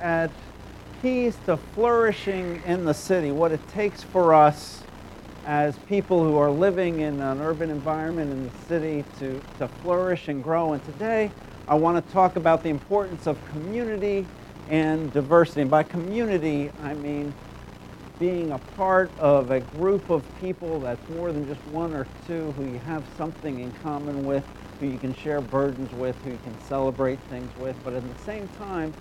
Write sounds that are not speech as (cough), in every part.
at keys to flourishing in the city, what it takes for us as people who are living in an urban environment in the city to, to flourish and grow. And today, I want to talk about the importance of community and diversity. And by community, I mean being a part of a group of people that's more than just one or two who you have something in common with, who you can share burdens with, who you can celebrate things with. But at the same time,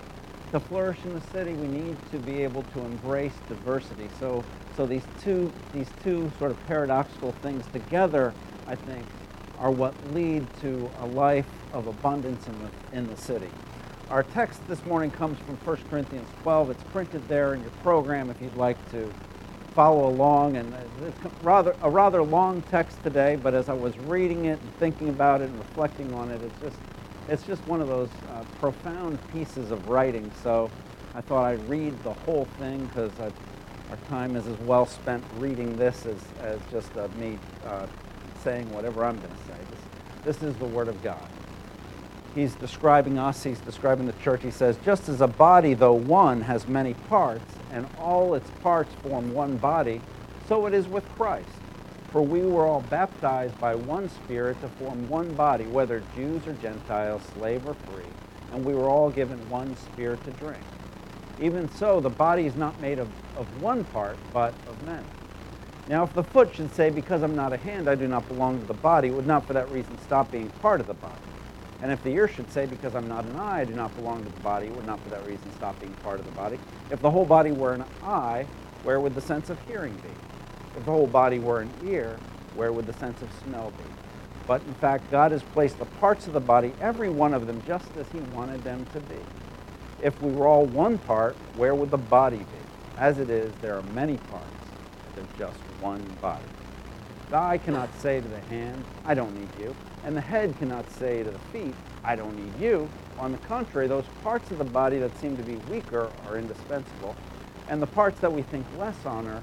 to flourish in the city, we need to be able to embrace diversity. So, so these two, these two sort of paradoxical things together, I think, are what lead to a life of abundance in the, in the city. Our text this morning comes from 1 Corinthians 12. It's printed there in your program if you'd like to follow along. And it's rather, a rather long text today, but as I was reading it and thinking about it and reflecting on it, it's just, it's just one of those uh, profound pieces of writing. So I thought I'd read the whole thing because our time is as well spent reading this as, as just uh, me uh, saying whatever I'm going to say. This, this is the Word of God he's describing us, he's describing the church. He says, just as a body, though one, has many parts, and all its parts form one body, so it is with Christ. For we were all baptized by one Spirit to form one body, whether Jews or Gentiles, slave or free, and we were all given one Spirit to drink. Even so, the body is not made of, of one part, but of many. Now, if the foot should say, Because I'm not a hand, I do not belong to the body, it would not for that reason stop being part of the body. And if the ear should say, Because I'm not an eye, I do not belong to the body, it would not for that reason stop being part of the body. If the whole body were an eye, where would the sense of hearing be? If the whole body were an ear, where would the sense of smell be? But in fact, God has placed the parts of the body, every one of them, just as He wanted them to be. If we were all one part, where would the body be? As it is, there are many parts, but there's just one body. The eye cannot say to the hand, I don't need you. And the head cannot say to the feet, I don't need you. On the contrary, those parts of the body that seem to be weaker are indispensable. And the parts that we think less honor,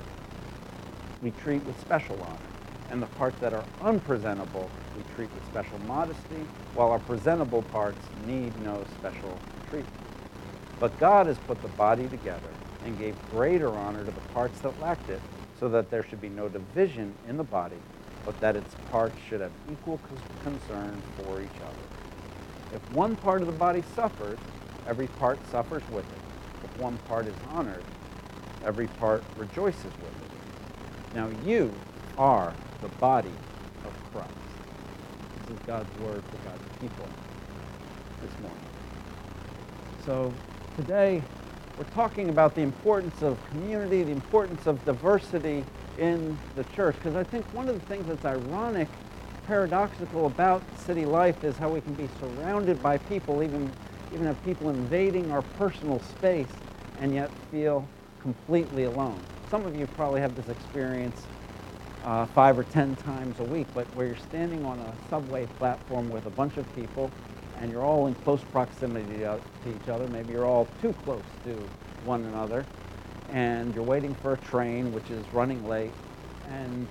we treat with special honor. And the parts that are unpresentable, we treat with special modesty, while our presentable parts need no special treatment. But God has put the body together and gave greater honor to the parts that lacked it so that there should be no division in the body, but that its parts should have equal concern for each other. If one part of the body suffers, every part suffers with it. If one part is honored, every part rejoices with it. Now you are the body of Christ. This is God's word for God's people this morning. So today, we're talking about the importance of community, the importance of diversity in the church. Because I think one of the things that's ironic, paradoxical about city life is how we can be surrounded by people, even, even have people invading our personal space, and yet feel completely alone. Some of you probably have this experience uh, five or ten times a week, but where you're standing on a subway platform with a bunch of people and you're all in close proximity to each other. Maybe you're all too close to one another, and you're waiting for a train which is running late, and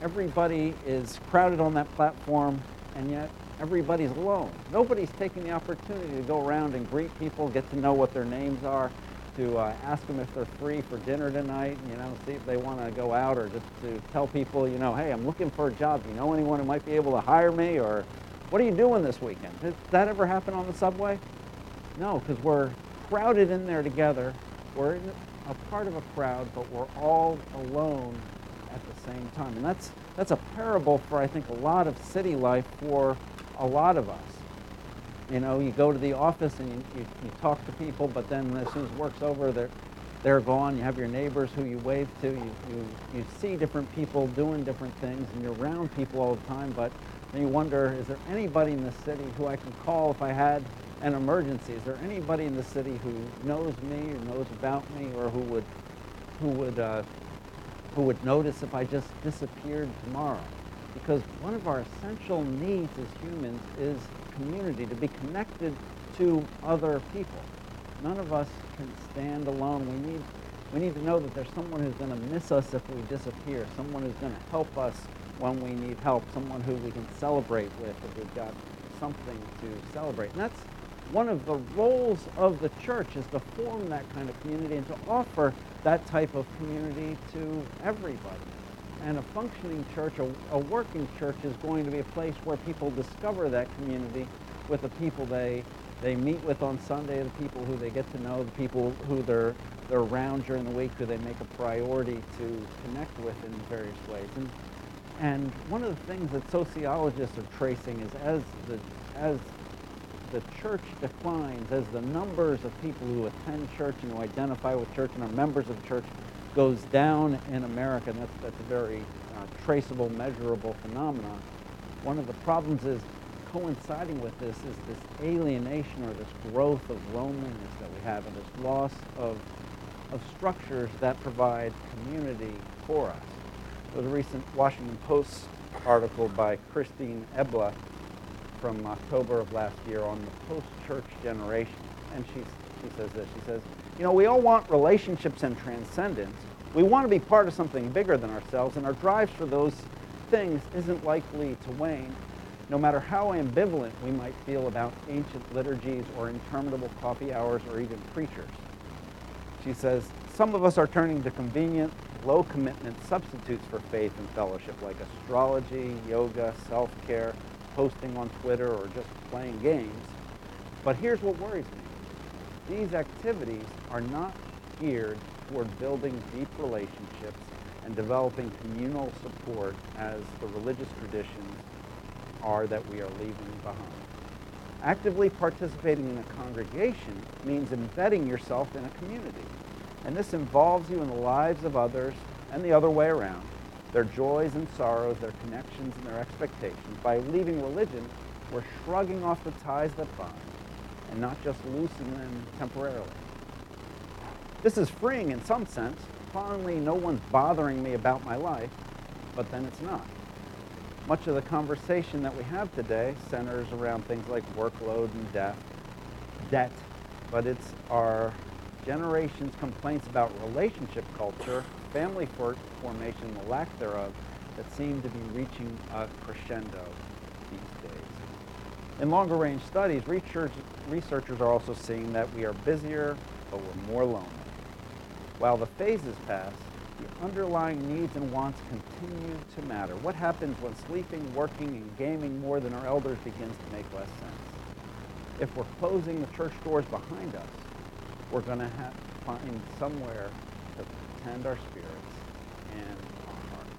everybody is crowded on that platform, and yet everybody's alone. Nobody's taking the opportunity to go around and greet people, get to know what their names are, to uh, ask them if they're free for dinner tonight, you know, see if they want to go out, or just to tell people, you know, hey, I'm looking for a job. Do you know anyone who might be able to hire me, or what are you doing this weekend? Did that ever happen on the subway? No, because we're crowded in there together. We're a part of a crowd, but we're all alone at the same time. And that's, that's a parable for, I think, a lot of city life for a lot of us. You know, you go to the office and you, you, you talk to people, but then as soon as work's over, they're, they're gone. You have your neighbors who you wave to. You, you, you see different people doing different things, and you're around people all the time, but and you wonder, is there anybody in the city who I can call if I had an emergency? Is there anybody in the city who knows me or knows about me or who would, who would, uh, who would notice if I just disappeared tomorrow? Because one of our essential needs as humans is community, to be connected to other people. None of us can stand alone. We need, we need to know that there's someone who's going to miss us if we disappear, someone who's going to help us when we need help, someone who we can celebrate with if we've got something to celebrate. And that's, one of the roles of the church is to form that kind of community and to offer that type of community to everybody. And a functioning church, a, a working church, is going to be a place where people discover that community with the people they they meet with on Sunday, the people who they get to know, the people who they're they're around during the week, who they make a priority to connect with in various ways. And and one of the things that sociologists are tracing is as the as the church declines, as the numbers of people who attend church and who identify with church and are members of church goes down in America, and that's, that's a very uh, traceable, measurable phenomenon. One of the problems is coinciding with this is this alienation or this growth of loneliness that we have and this loss of, of structures that provide community for us. There was a recent Washington Post article by Christine Emba from October of last year on the post-church generation. And she, she says this, she says, you know, we all want relationships and transcendence. We want to be part of something bigger than ourselves, and our drives for those things isn't likely to wane, no matter how ambivalent we might feel about ancient liturgies or interminable coffee hours or even preachers. She says, some of us are turning to convenient, low-commitment substitutes for faith and fellowship like astrology, yoga, self-care, posting on Twitter or just playing games. But here's what worries me. These activities are not geared toward building deep relationships and developing communal support as the religious traditions are that we are leaving behind. Actively participating in a congregation means embedding yourself in a community. And this involves you in the lives of others and the other way around their joys and sorrows, their connections and their expectations. By leaving religion, we're shrugging off the ties that bind and not just loosening them temporarily. This is freeing in some sense. Finally, no one's bothering me about my life, but then it's not. Much of the conversation that we have today centers around things like workload and death, debt, but it's our generation's complaints about relationship culture, family for formation, the lack thereof, that seem to be reaching a crescendo. In longer range studies, research, researchers are also seeing that we are busier, but we're more lonely. While the phases pass, the underlying needs and wants continue to matter. What happens when sleeping, working, and gaming more than our elders begins to make less sense? If we're closing the church doors behind us, we're going to have to find somewhere to tend our spirits and our hearts.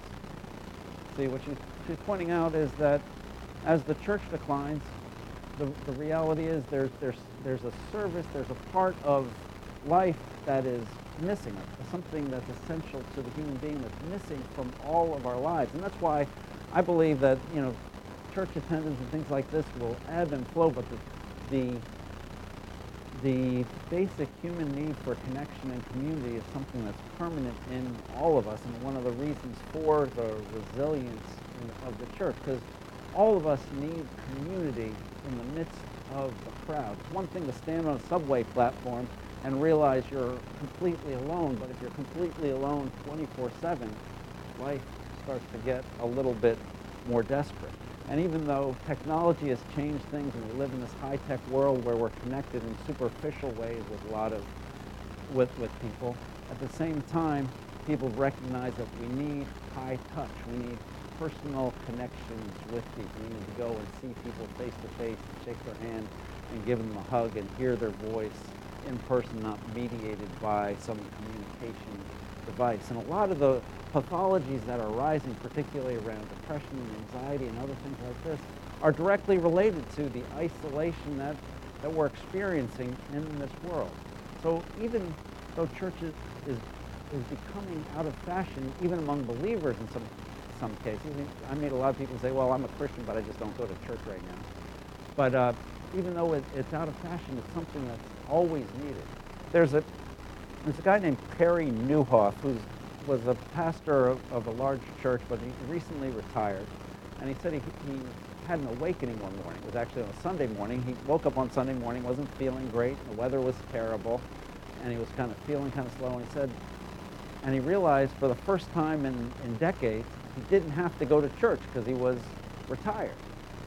See, what she's pointing out is that as the church declines, the, the reality is there's, there's, there's a service, there's a part of life that is missing, something that's essential to the human being that's missing from all of our lives. And that's why I believe that, you know, church attendance and things like this will ebb and flow, but the, the the basic human need for connection and community is something that's permanent in all of us and one of the reasons for the resilience of the church because all of us need community in the midst of the crowd. It's one thing to stand on a subway platform and realize you're completely alone, but if you're completely alone 24-7, life starts to get a little bit more desperate. And even though technology has changed things and we live in this high-tech world where we're connected in superficial ways with a lot of, with, with people, at the same time, people recognize that we need high touch. We need personal connections with people. We need to go and see people face to face and shake their hand and give them a hug and hear their voice in person, not mediated by some communication device. And a lot of the pathologies that are rising, particularly around depression and anxiety and other things like this, are directly related to the isolation that, that we're experiencing in this world. So even though church is, is, is becoming out of fashion, even among believers in some, some cases, I made a lot of people say, well, I'm a Christian, but I just don't go to church right now. But uh, even though it, it's out of fashion, it's something that's always needed. There's a, there's a guy named Carey Nieuwhof who's was a pastor of, of, a large church, but he recently retired. And he said he, he had an awakening one morning. It was actually on a Sunday morning. He woke up on Sunday morning, wasn't feeling great. The weather was terrible. And he was kind of feeling kind of slow. And he said, and he realized for the first time in, in decades, he didn't have to go to church because he was retired.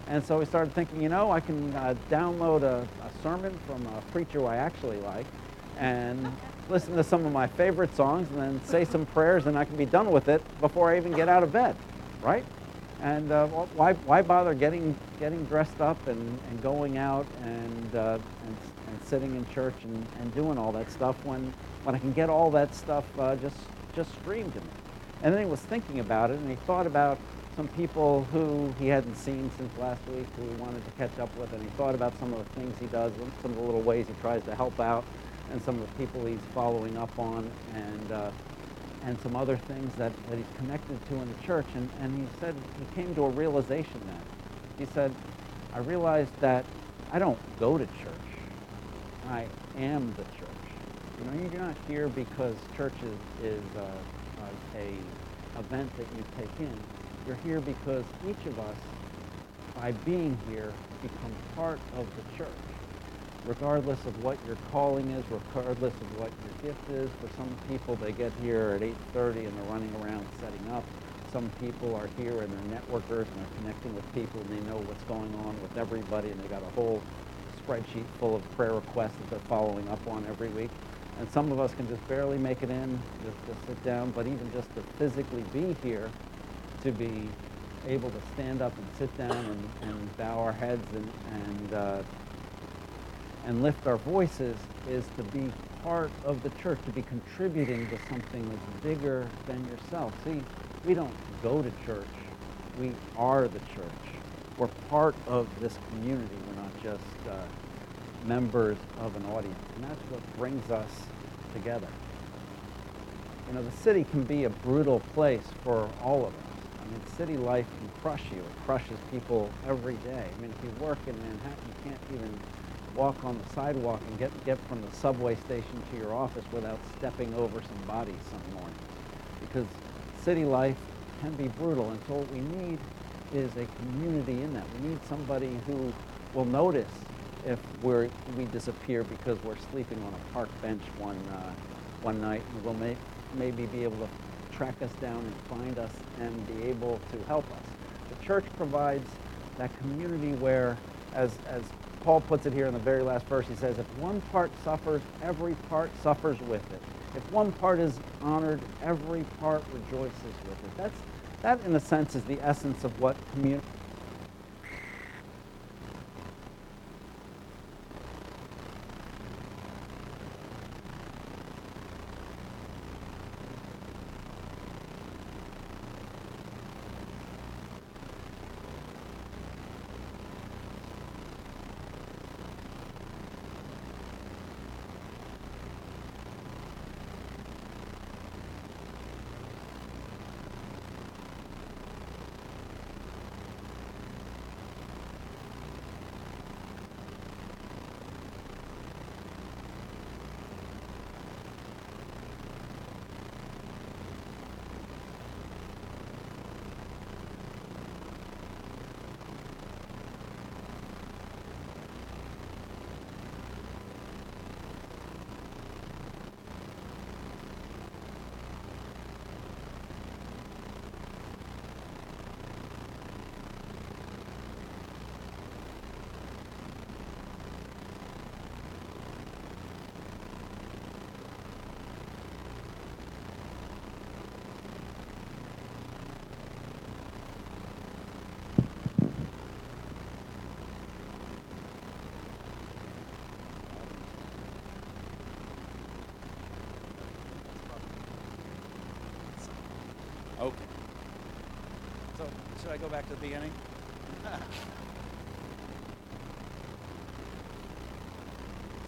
And so he started thinking, you know, I can uh, download a, a sermon from a preacher I actually like and (laughs) listen to some of my favorite songs and then say some prayers and I can be done with it before I even get out of bed, right? And uh, why, why bother getting, getting dressed up and, and going out and, uh, and, and, sitting in church and, and doing all that stuff when, when I can get all that stuff uh, just, just streamed to me? And then he was thinking about it and he thought about some people who he hadn't seen since last week who he wanted to catch up with and he thought about some of the things he does and some of the little ways he tries to help out and some of the people he's following up on and uh, and some other things that, that he's connected to in the church. And, and he said he came to a realization that he said, I realized that I don't go to church. I am the church. You know, you're not here because church is, is uh, a event that you take in. You're here because each of us, by being here, become part of the church regardless of what your calling is, regardless of what your gift is. For some people, they get here at 8.30 and they're running around setting up. Some people are here and they're networkers and they're connecting with people and they know what's going on with everybody and they got a whole spreadsheet full of prayer requests that they're following up on every week. And some of us can just barely make it in, just to sit down, but even just to physically be here, to be able to stand up and sit down and, and bow our heads and, and uh, and lift our voices is to be part of the church, to be contributing to something that's bigger than yourself. See, we don't go to church. We are the church. We're part of this community. We're not just uh, members of an audience. And that's what brings us together. You know, the city can be a brutal place for all of us. I mean, city life can crush you. It crushes people every day. I mean, if you work in Manhattan, you can't even walk on the sidewalk and get, get from the subway station to your office without stepping over some bodies some morning. Because city life can be brutal, and so what we need is a community in that. We need somebody who will notice if we're, we disappear because we're sleeping on a park bench one, uh, one night, will may, maybe be able to track us down and find us and be able to help us. The church provides that community where, as, as Paul puts it here in the very last verse. He says, if one part suffers, every part suffers with it. If one part is honored, every part rejoices with it. That's, that, in a sense, is the essence of what community Okay. So, should I go back to the beginning? (laughs)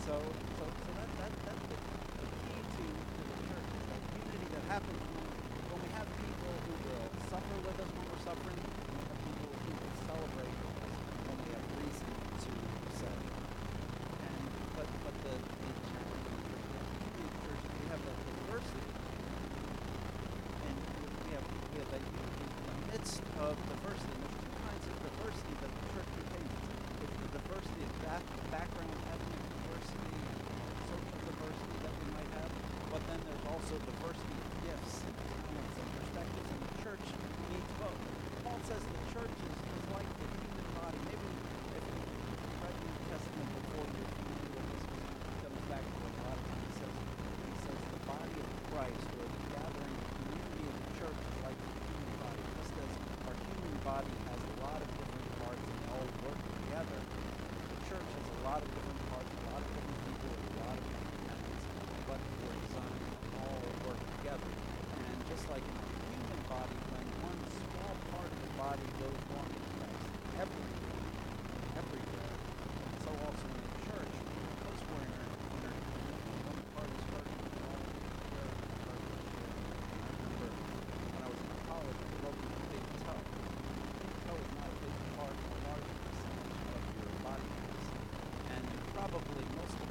so, so, so that, that, that's the, key to, to the church is that unity that happens when, when we have people who will suffer with us when we're suffering, and we have people who will celebrate with us when we have reason to say. And, but, but the, the challenge is that church, we have the diversity midst of diversity, there's two kinds of diversity that the church contains. It's the diversity of back, background, ethnic diversity, social diversity that we might have, but then there's also the of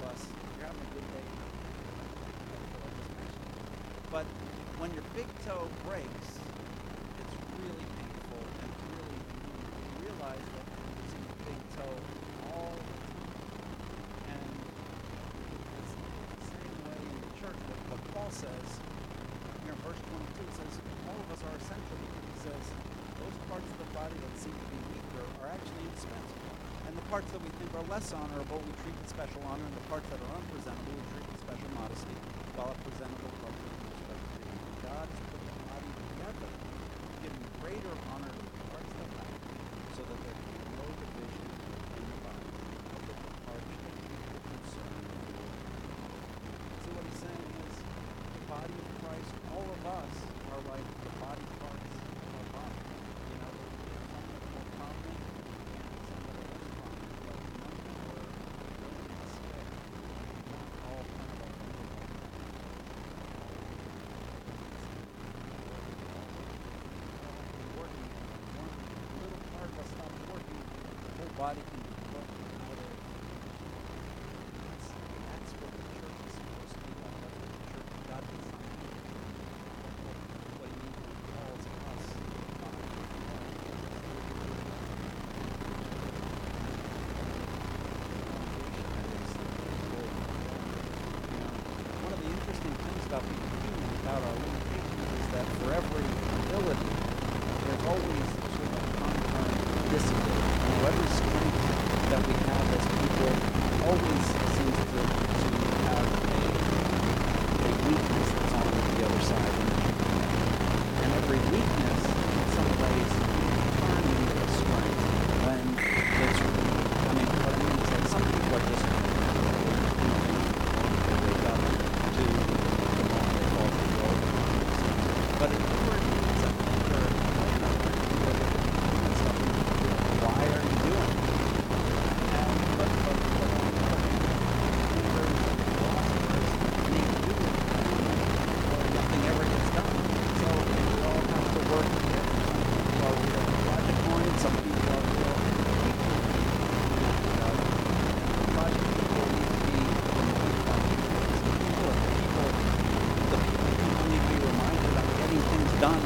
you're having a good day. But when your big toe breaks, it's really painful and really you realize that you're using your big toe all the time. And it's the same way in the church what, what Paul says here in verse 22 it says all of us are essential. He says those parts of the body that seem to be weaker are actually indispensable. Parts that we think are less honorable, we treat with special honor, and the parts that are unpresentable, we treat with special modesty, while a presentable part we respect to God has put the body together, giving greater honor to the parts that lack, so that there can be no division in the body of the parts that people concern. So what he's saying is, the body of Christ, all of us are like the body parts of our body. You know, there's some that are more prominent and some that are less prominent, but none of them are really in spare. Not all kind of like working. One little part of us stops working, the whole body can be put out of that's, that's what the church is supposed to be like. That's what the church of God designed. What, what he means when he calls us the body of Christ. One of the interesting things about being human, about our limitations, is that for every ability, there's always sort of a concurrent disability. You know, every strength that we have as people always seems to, to have a, a weakness that's on the other side. And every weakness, in some ways, can turn into a strength when it's, I mean, what I mean is that some people are just they wake up to the moment they fall to the road. But if you were to use a finger, you know, you look at doing something, you know, why are you doing it? And, but, but, but on the other hand, fingers and philosophers need to do it, or nothing ever gets done. So we all have to work together. Some people are real project oriented, some people are real people project people need to be some people are people the people need to be reminded of getting things done.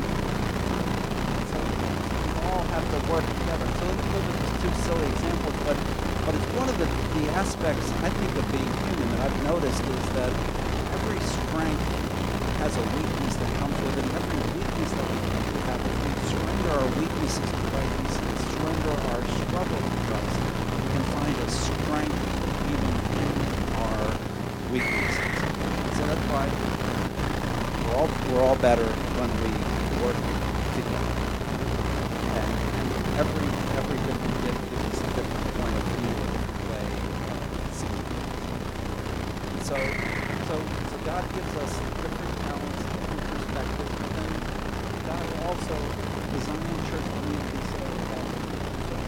So we all have to work together. So let's look at these two silly examples, but but it's one of the, the aspects I think of being human that I've noticed is that every strength has a weakness that comes with it. and Every weakness that we think we have, if we surrender our weaknesses to Christ, we surrender our struggle to Christ, we can find a strength even in our weaknesses. So that's why we're all better when we work together. And, and every every different gift gives a different point of view, a different way of seeing things. So so so God gives us different talents, different perspectives, but then God also designed church community so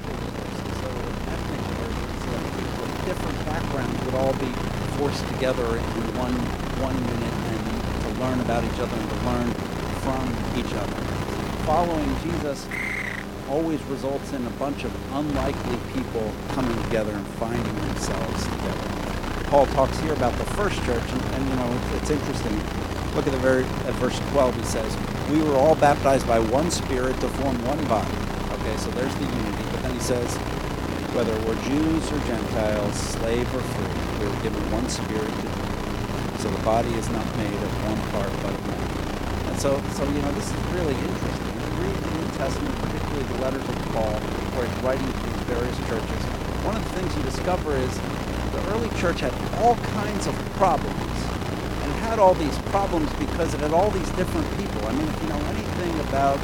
resources, so ethnic so that people with different backgrounds would all be forced together in one one unit learn about each other and to learn from each other. Following Jesus always results in a bunch of unlikely people coming together and finding themselves together. Paul talks here about the first church, and, and you know it's, interesting. Look at the very at verse 12. He says, "We were all baptized by one Spirit to form one body." Okay, so there's the unity. But then he says, whether we're Jews or Gentiles, slave or free, we were given one Spirit to so the body is not made of one part but of many. And so, so you know, this is really interesting. You read the New Testament, particularly the letters of Paul, where he's writing to these various churches, one of the things you discover is the early church had all kinds of problems. And it had all these problems because it had all these different people. I mean, if you know anything about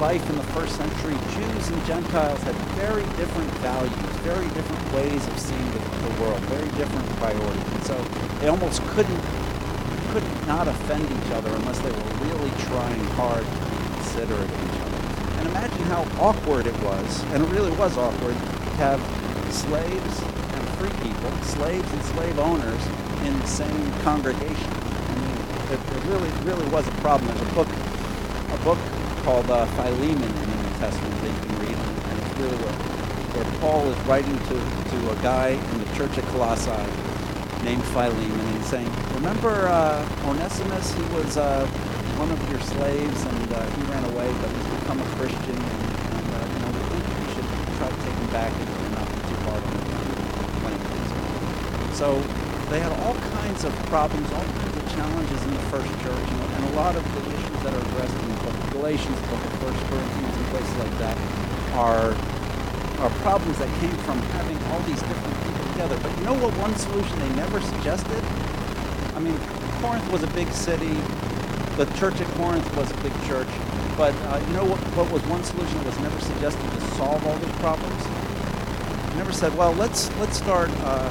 life in the first century, Jews and Gentiles had very different values, very different ways of seeing the, the world, very different priorities. And so they almost couldn't couldn't not offend each other unless they were really trying hard to be considerate of each other. And imagine how awkward it was, and it really was awkward, to have slaves and free people, slaves and slave owners in the same congregation. I mean, it, it really, really was a problem. There's a book, a book called uh, Philemon in the New Testament that you can read, and it's really where, where Paul is writing to, to a guy in the church at Colossae named Philemon, and he's saying, "Remember uh, Onesimus? He was uh, one of your slaves, and uh, he ran away, but he's become a Christian, and, and uh, you know, we think you should try to take him back and, not be too hard on him when he comes home." So they had all kinds of problems, all kinds of challenges in the first church, and, and a lot of the issues that are addressed in Galatians, the book of First Corinthians, and places like that are are problems that came from having all these different people together. But you know what one solution they never suggested? I mean, Corinth was a big city. The church at Corinth was a big church. But uh, you know what, what was one solution that was never suggested to solve all these problems? They never said, well, let's let's start uh,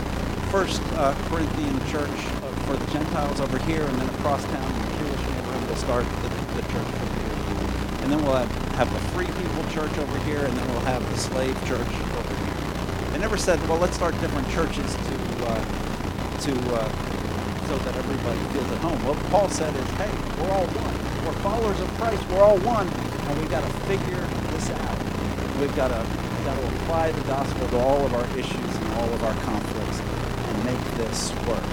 first uh, Corinthian church uh, for the Gentiles over here, and then across town the Jewish neighborhood, we'll start the, the church then we'll have, have the free people church over here, and then we'll have the slave church over here. They never said, well, let's start different churches to uh, to uh, so that everybody feels at home. What Paul said is, hey, we're all one. We're followers of Christ. We're all one, and we've got to figure this out. We've got to got to apply the gospel to all of our issues and all of our conflicts and make this work.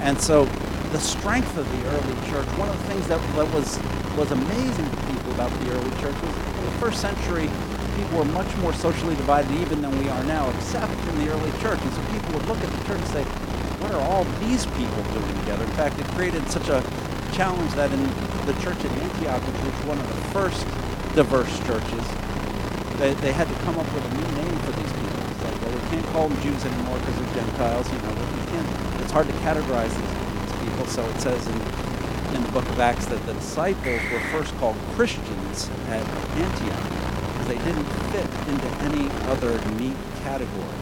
And so the strength of the early church, one of the things that, that was was amazing to people about the early church was in the first century people were much more socially divided even than we are now, except in the early church. And so people would look at the church and say, what are all these people doing together? In fact, it created such a challenge that in the church at Antioch, which was one of the first diverse churches, they, they had to come up with a new name for these people. It's like, well, we can't call them Jews anymore because they're Gentiles. You know, we can't. It's hard to categorize these, people. So it says in, in the book of Acts that the disciples were first called Christians at Antioch because they didn't fit into any other neat category.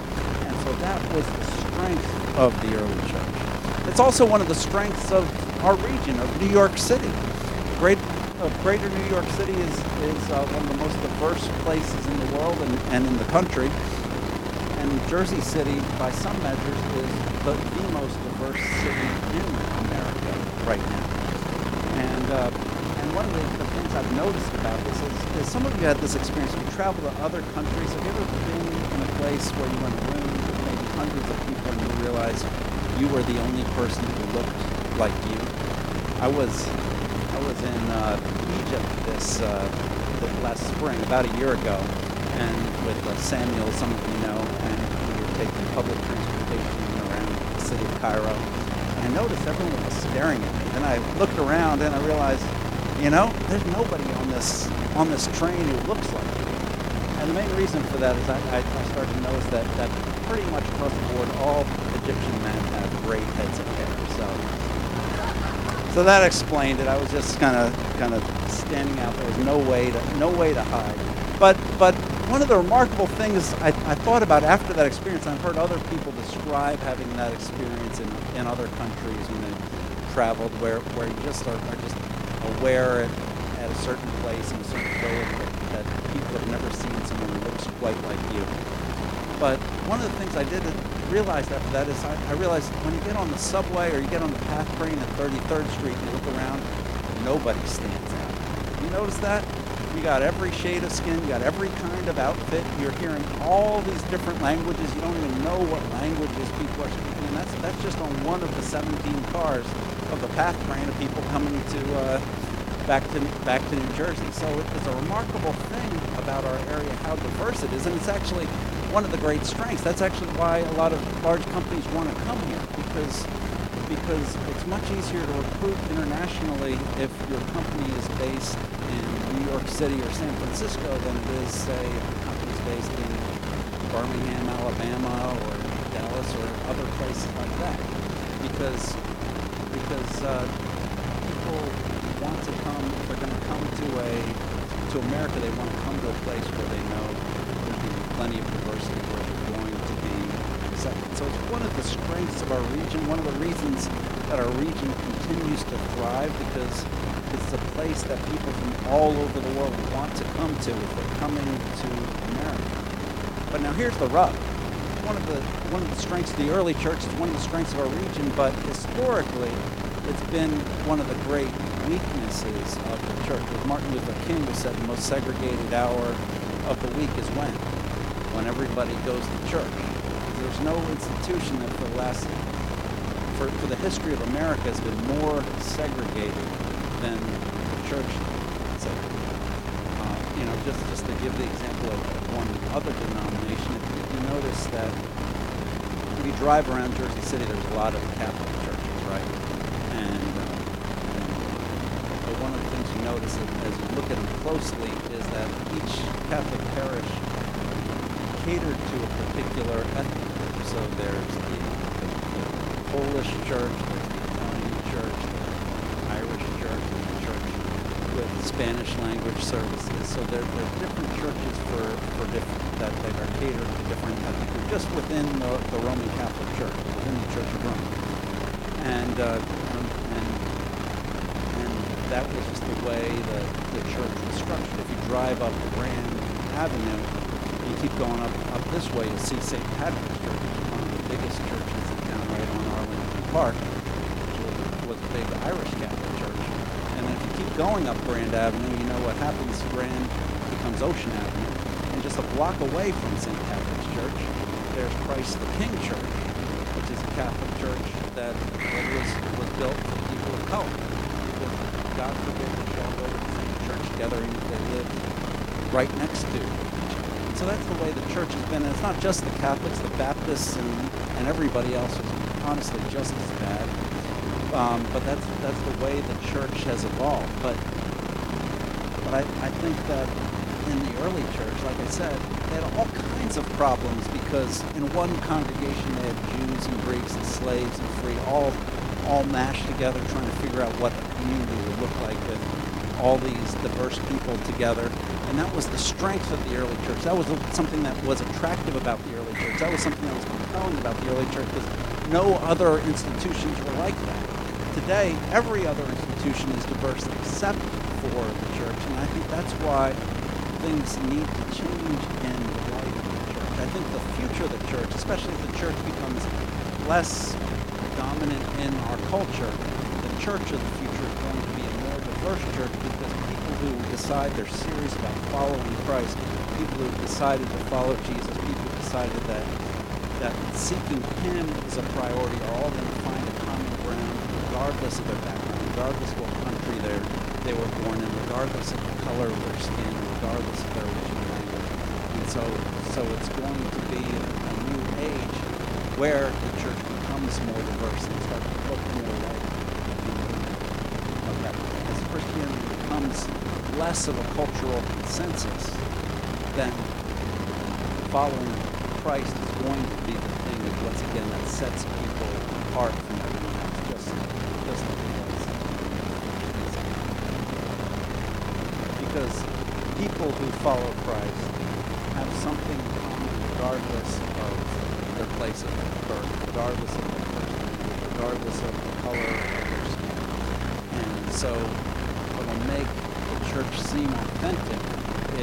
And so that was the strength of the early church. It's also one of the strengths of our region, of New York City. Great of Greater New York City is, is uh, one of the most diverse places in the world and, and in the country. And Jersey City, by some measures, is the most diverse city in America right now. And, uh, and one of the, things I've noticed about this is, is some of you had this experience. You travel to other countries. Have you ever been in a place where you went room with maybe hundreds of people and you realize you were the only person who looked like you? I was I was in uh, Egypt this, uh, last spring, about a year ago, and with uh, Samuel, some of you know, and we were taking public transportation around the city of Cairo. And I noticed everyone was staring at me. And I looked around and I realized, you know, there's nobody on this on this train who looks like me. And the main reason for that is I, I, I started to notice that, that pretty much across the board, all Egyptian men have great heads of hair. So so that explained it. I was just kind of kind of standing out. There was no way to no way to hide. But but one of the remarkable things I, I thought about after that experience, I've heard other people describe having that experience in, in other countries when they traveled, where, where you just are, are just aware at, at, a certain place in a certain way that, that people have never seen someone who looks quite like you. But one of the things I did realize after that is I, I realized when you get on the subway or you get on the PATH train at 33rd Street and you look around, nobody stands out. You notice that? Got every shade of skin, got every kind of outfit. You're hearing all these different languages. You don't even know what languages people are speaking. And that's that's just on one of the 17 cars of the PATH train of people coming to uh, back to back to New Jersey. So it's a remarkable thing about our area how diverse it is, and it's actually one of the great strengths. That's actually why a lot of large companies want to come here because because it's much easier to recruit internationally if your company is based in New York City or San Francisco than it is, say, if your company is based in Birmingham, Alabama, or Dallas, or other places like that. Because because uh, people want to come, if they're going to come to a to America, they want to come to a place where they know there's going to be plenty of diversity where we're going to be accepted. So it's one of the strengths of our region, one of the reasons that our region continues to thrive because it's a place that people from all over the world want to come to if they're coming to America. But now here's the rub. One of the one of the strengths of the early church is one of the strengths of our region, but historically it's been one of the great weaknesses of the church. As Martin Luther King was said, the most segregated hour of the week is when? when everybody goes to church. There's no institution that for the last for, for the history of America has been more segregated than church segregated. Uh, you know, just, just to give the example of one other denomination, if you notice that if you drive around Jersey City, there's a lot of Catholic churches, right? And, uh, but one of the things you notice as you look at them closely is that each Catholic parish catered to a particular ethnic group. So there's the, the, the Polish church, there's the Italian church, the Irish church, and the church with Spanish language services. So there, there are different churches for, for different, that, that are catered to different ethnic groups, just within the, the Roman Catholic Church, within the Church of Rome. And, uh, and, and that was just the way the, the church was structured. If you drive up Grand Avenue, and you keep going up, up this way, you'll see St. Patrick's Church, one of the biggest churches in town right on Arlington Park, which was a big Irish Catholic church. And then if you going up Grand Avenue, you know what happens, Grand becomes Ocean Avenue. And just a block away from St. Patrick's Church, there's Christ the King Church, which is a Catholic church that was, was built for people of color. People, God forbid, should all go to the same church together if they live right next to And so that's the way the church has been. And it's not just the Catholics, the Baptists, and, and everybody else is honestly just as bad. Um, but that's that's the way the church has evolved. But but I, I think that in the early church, like I said, they had all kinds of problems because in one congregation they had Jews and Greeks and slaves and free all all mashed together trying to figure out what the community would look like with all these diverse people together. And that was the strength of the early church. That was something that was attractive about the early church. That was something that was compelling about the early church because no other institutions were like that. Today, every other institution is diverse except for the church. And I think that's why things need to change in the life of the church. I think the future of the church, especially if the church becomes less dominant in our culture, the church of the future is going to be a more diverse church because people who decide they're serious about following Christ, people who decided to follow Jesus, people who decided that that seeking Him is a priority are all going to find a common ground regardless of their background, regardless of what country they they were born in, regardless of the color of their skin, regardless of their original language. And so, so it's going to be a, new age where the church becomes more diverse and starts to look more like that. As Christianity becomes less of a cultural consensus, then following Christ is going to be the thing that once again that sets people apart from everyone it. Because people who follow Christ have something in common regardless of their place of birth, regardless of their personality, regardless of the color of their skin. And so what will make the church seem authentic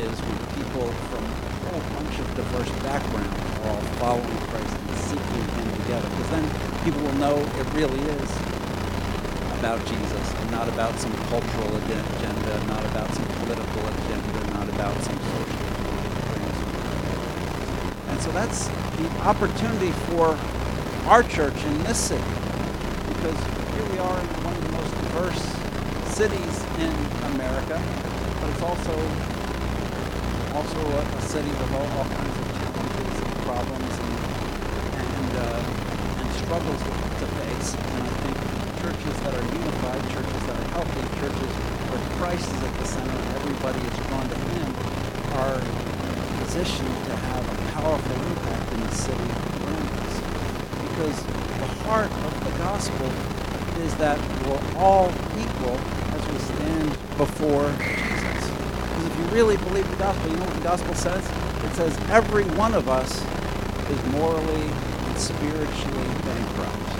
is when people from a whole bunch of diverse backgrounds are all following Christ and seeking Him together. Because then people will know it really is about Jesus and not about some cultural agenda, not about some political agenda, not about some social agenda. And so that's the opportunity for our church in this city. Because here we are in one of the most diverse cities in America, but it's also also a, a city with all, all kinds of challenges and problems and and, uh, and struggles to face. And I think churches that are unified, churches that are healthy, churches where Christ is at the center and everybody is drawn to Him, are positioned to have a powerful impact in the city around us. Because the heart of the gospel is that we're all equal as we stand before Jesus. Because if you really believe the gospel, you know what the gospel says? It says every one of us is morally and spiritually bankrupt.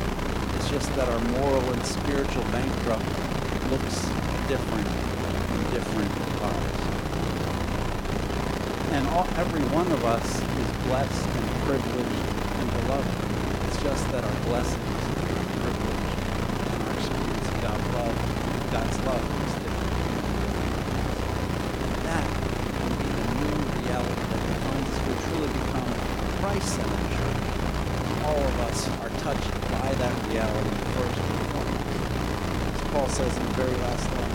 Just that our moral and spiritual bankrupt looks different in different lives. And all, every one of us is blessed and privileged and beloved. It's just that our blessings and privilege and our experience of God's love, God's love is different. And that can be the new reality that defines us. We truly become Christ-centered church. All of us are touched by that reality says in the very last line,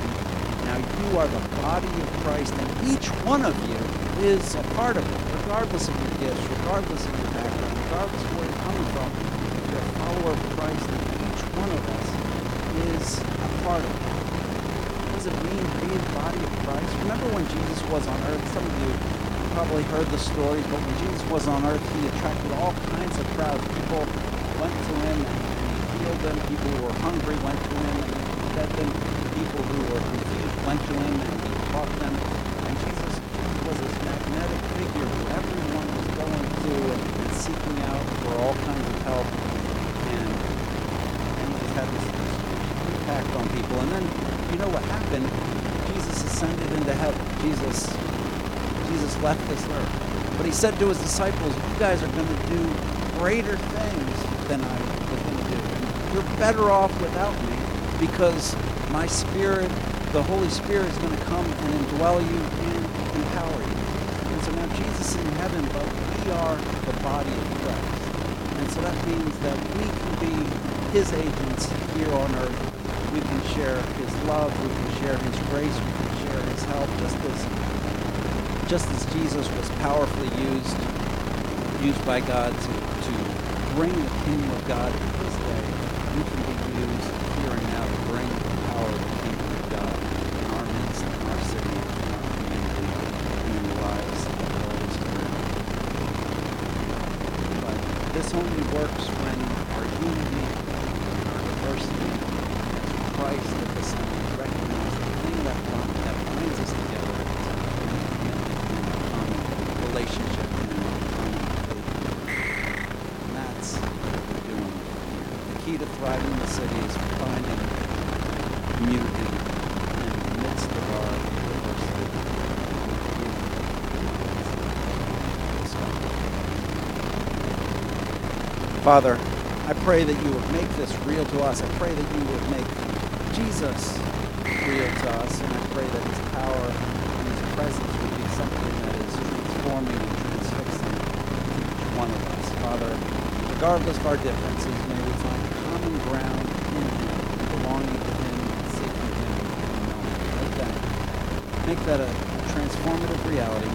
now you are the body of Christ, and each one of you is a part of it, regardless of your gifts, regardless of your background, regardless of where you're coming from. You're a follower of Christ, and each one of us is a part of it. What does it mean to be the body of Christ? Remember when Jesus was on earth? Some of you probably heard the stories, but when Jesus was on earth, he attracted all kinds of crowds. People went to him and he healed them. People who were hungry went to him fed. People who were to and he taught them. And Jesus was this magnetic figure who everyone was going to and, seeking out for all kinds of help. And, and he had this, this impact on people. And then you know what happened? Jesus ascended into heaven. Jesus Jesus left this earth. But he said to his disciples, You guys are going to do greater things than I was going to do. And you're better off without me because my spirit, the Holy Spirit, is going to come and indwell you and empower you. And so now Jesus is in heaven, but we are the body of Christ. And so that means that we can be his agents here on earth. We can share his love, we can share his grace, we can share his help, just as just as Jesus was powerfully used used by God to, to bring the kingdom of God in this day, you can be used here and now to bring the power of the kingdom of God in our midst, in our city, in our community, and in the lives of the Holy Spirit. But this only works when our unity and our diversity Christ at the center recognize the thing that, that binds us together relationship and that's what we're doing The key to thriving in the city is finding community in the midst of our diversity. Father, I pray that you would make this real to us. I pray that you would make Jesus real to us, and I pray that his power and his presence would be something that is transforming and transfixing each one of us. Father, regardless of our differences, may we find common ground in him, belonging to him, seeking and knowing him. Make that, make that a, a transformative reality